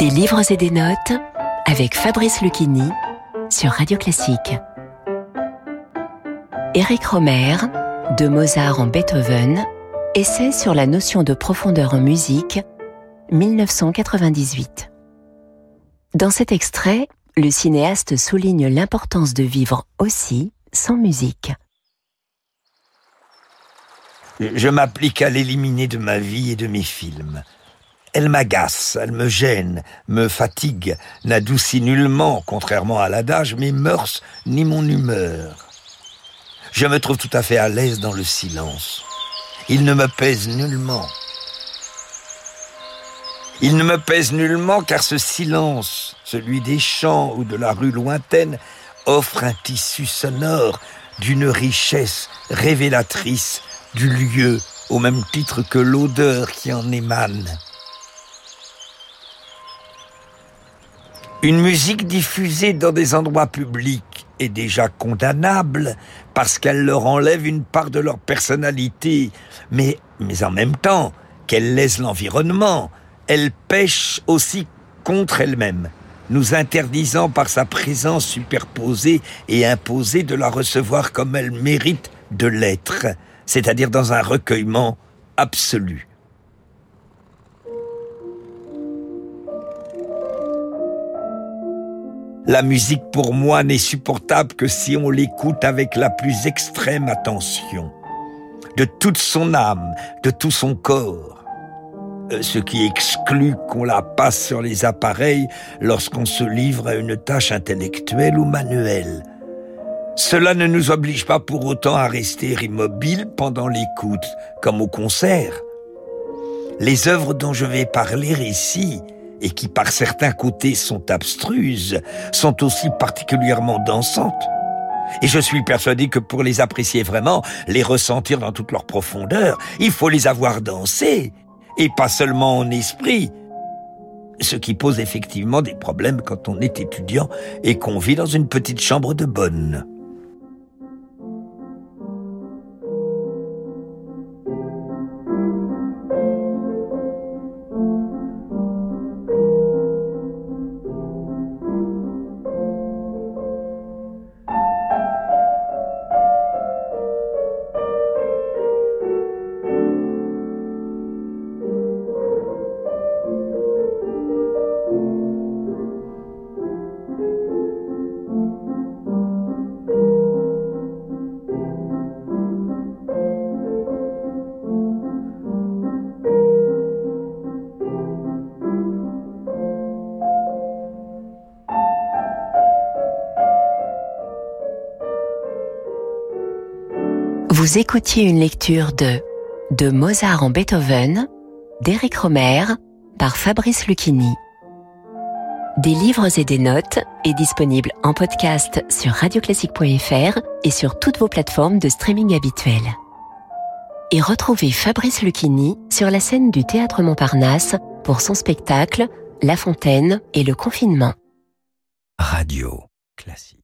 Des livres et des notes avec Fabrice Lucchini sur Radio Classique. Éric Romer, de Mozart en Beethoven, essai sur la notion de profondeur en musique, 1998. Dans cet extrait, le cinéaste souligne l'importance de vivre aussi sans musique. Je m'applique à l'éliminer de ma vie et de mes films. Elle m'agace, elle me gêne, me fatigue, n'adoucit nullement, contrairement à l'adage, mes mœurs ni mon humeur. Je me trouve tout à fait à l'aise dans le silence. Il ne me pèse nullement. Il ne me pèse nullement car ce silence, celui des champs ou de la rue lointaine, offre un tissu sonore d'une richesse révélatrice du lieu au même titre que l'odeur qui en émane. Une musique diffusée dans des endroits publics est déjà condamnable parce qu'elle leur enlève une part de leur personnalité, mais, mais en même temps qu'elle laisse l'environnement, elle pêche aussi contre elle-même, nous interdisant par sa présence superposée et imposée de la recevoir comme elle mérite de l'être, c'est-à-dire dans un recueillement absolu. La musique pour moi n'est supportable que si on l'écoute avec la plus extrême attention, de toute son âme, de tout son corps euh, ce qui exclut qu'on la passe sur les appareils lorsqu'on se livre à une tâche intellectuelle ou manuelle. Cela ne nous oblige pas pour autant à rester immobile pendant l'écoute, comme au concert. Les œuvres dont je vais parler ici, et qui par certains côtés sont abstruses, sont aussi particulièrement dansantes. Et je suis persuadé que pour les apprécier vraiment, les ressentir dans toute leur profondeur, il faut les avoir dansées, et pas seulement en esprit, ce qui pose effectivement des problèmes quand on est étudiant et qu'on vit dans une petite chambre de bonne. Vous écoutiez une lecture de De Mozart en Beethoven d'Éric Romer par Fabrice Lucchini. Des livres et des notes est disponible en podcast sur radioclassique.fr et sur toutes vos plateformes de streaming habituelles. Et retrouvez Fabrice Lucchini sur la scène du Théâtre Montparnasse pour son spectacle La Fontaine et le confinement. Radio classique.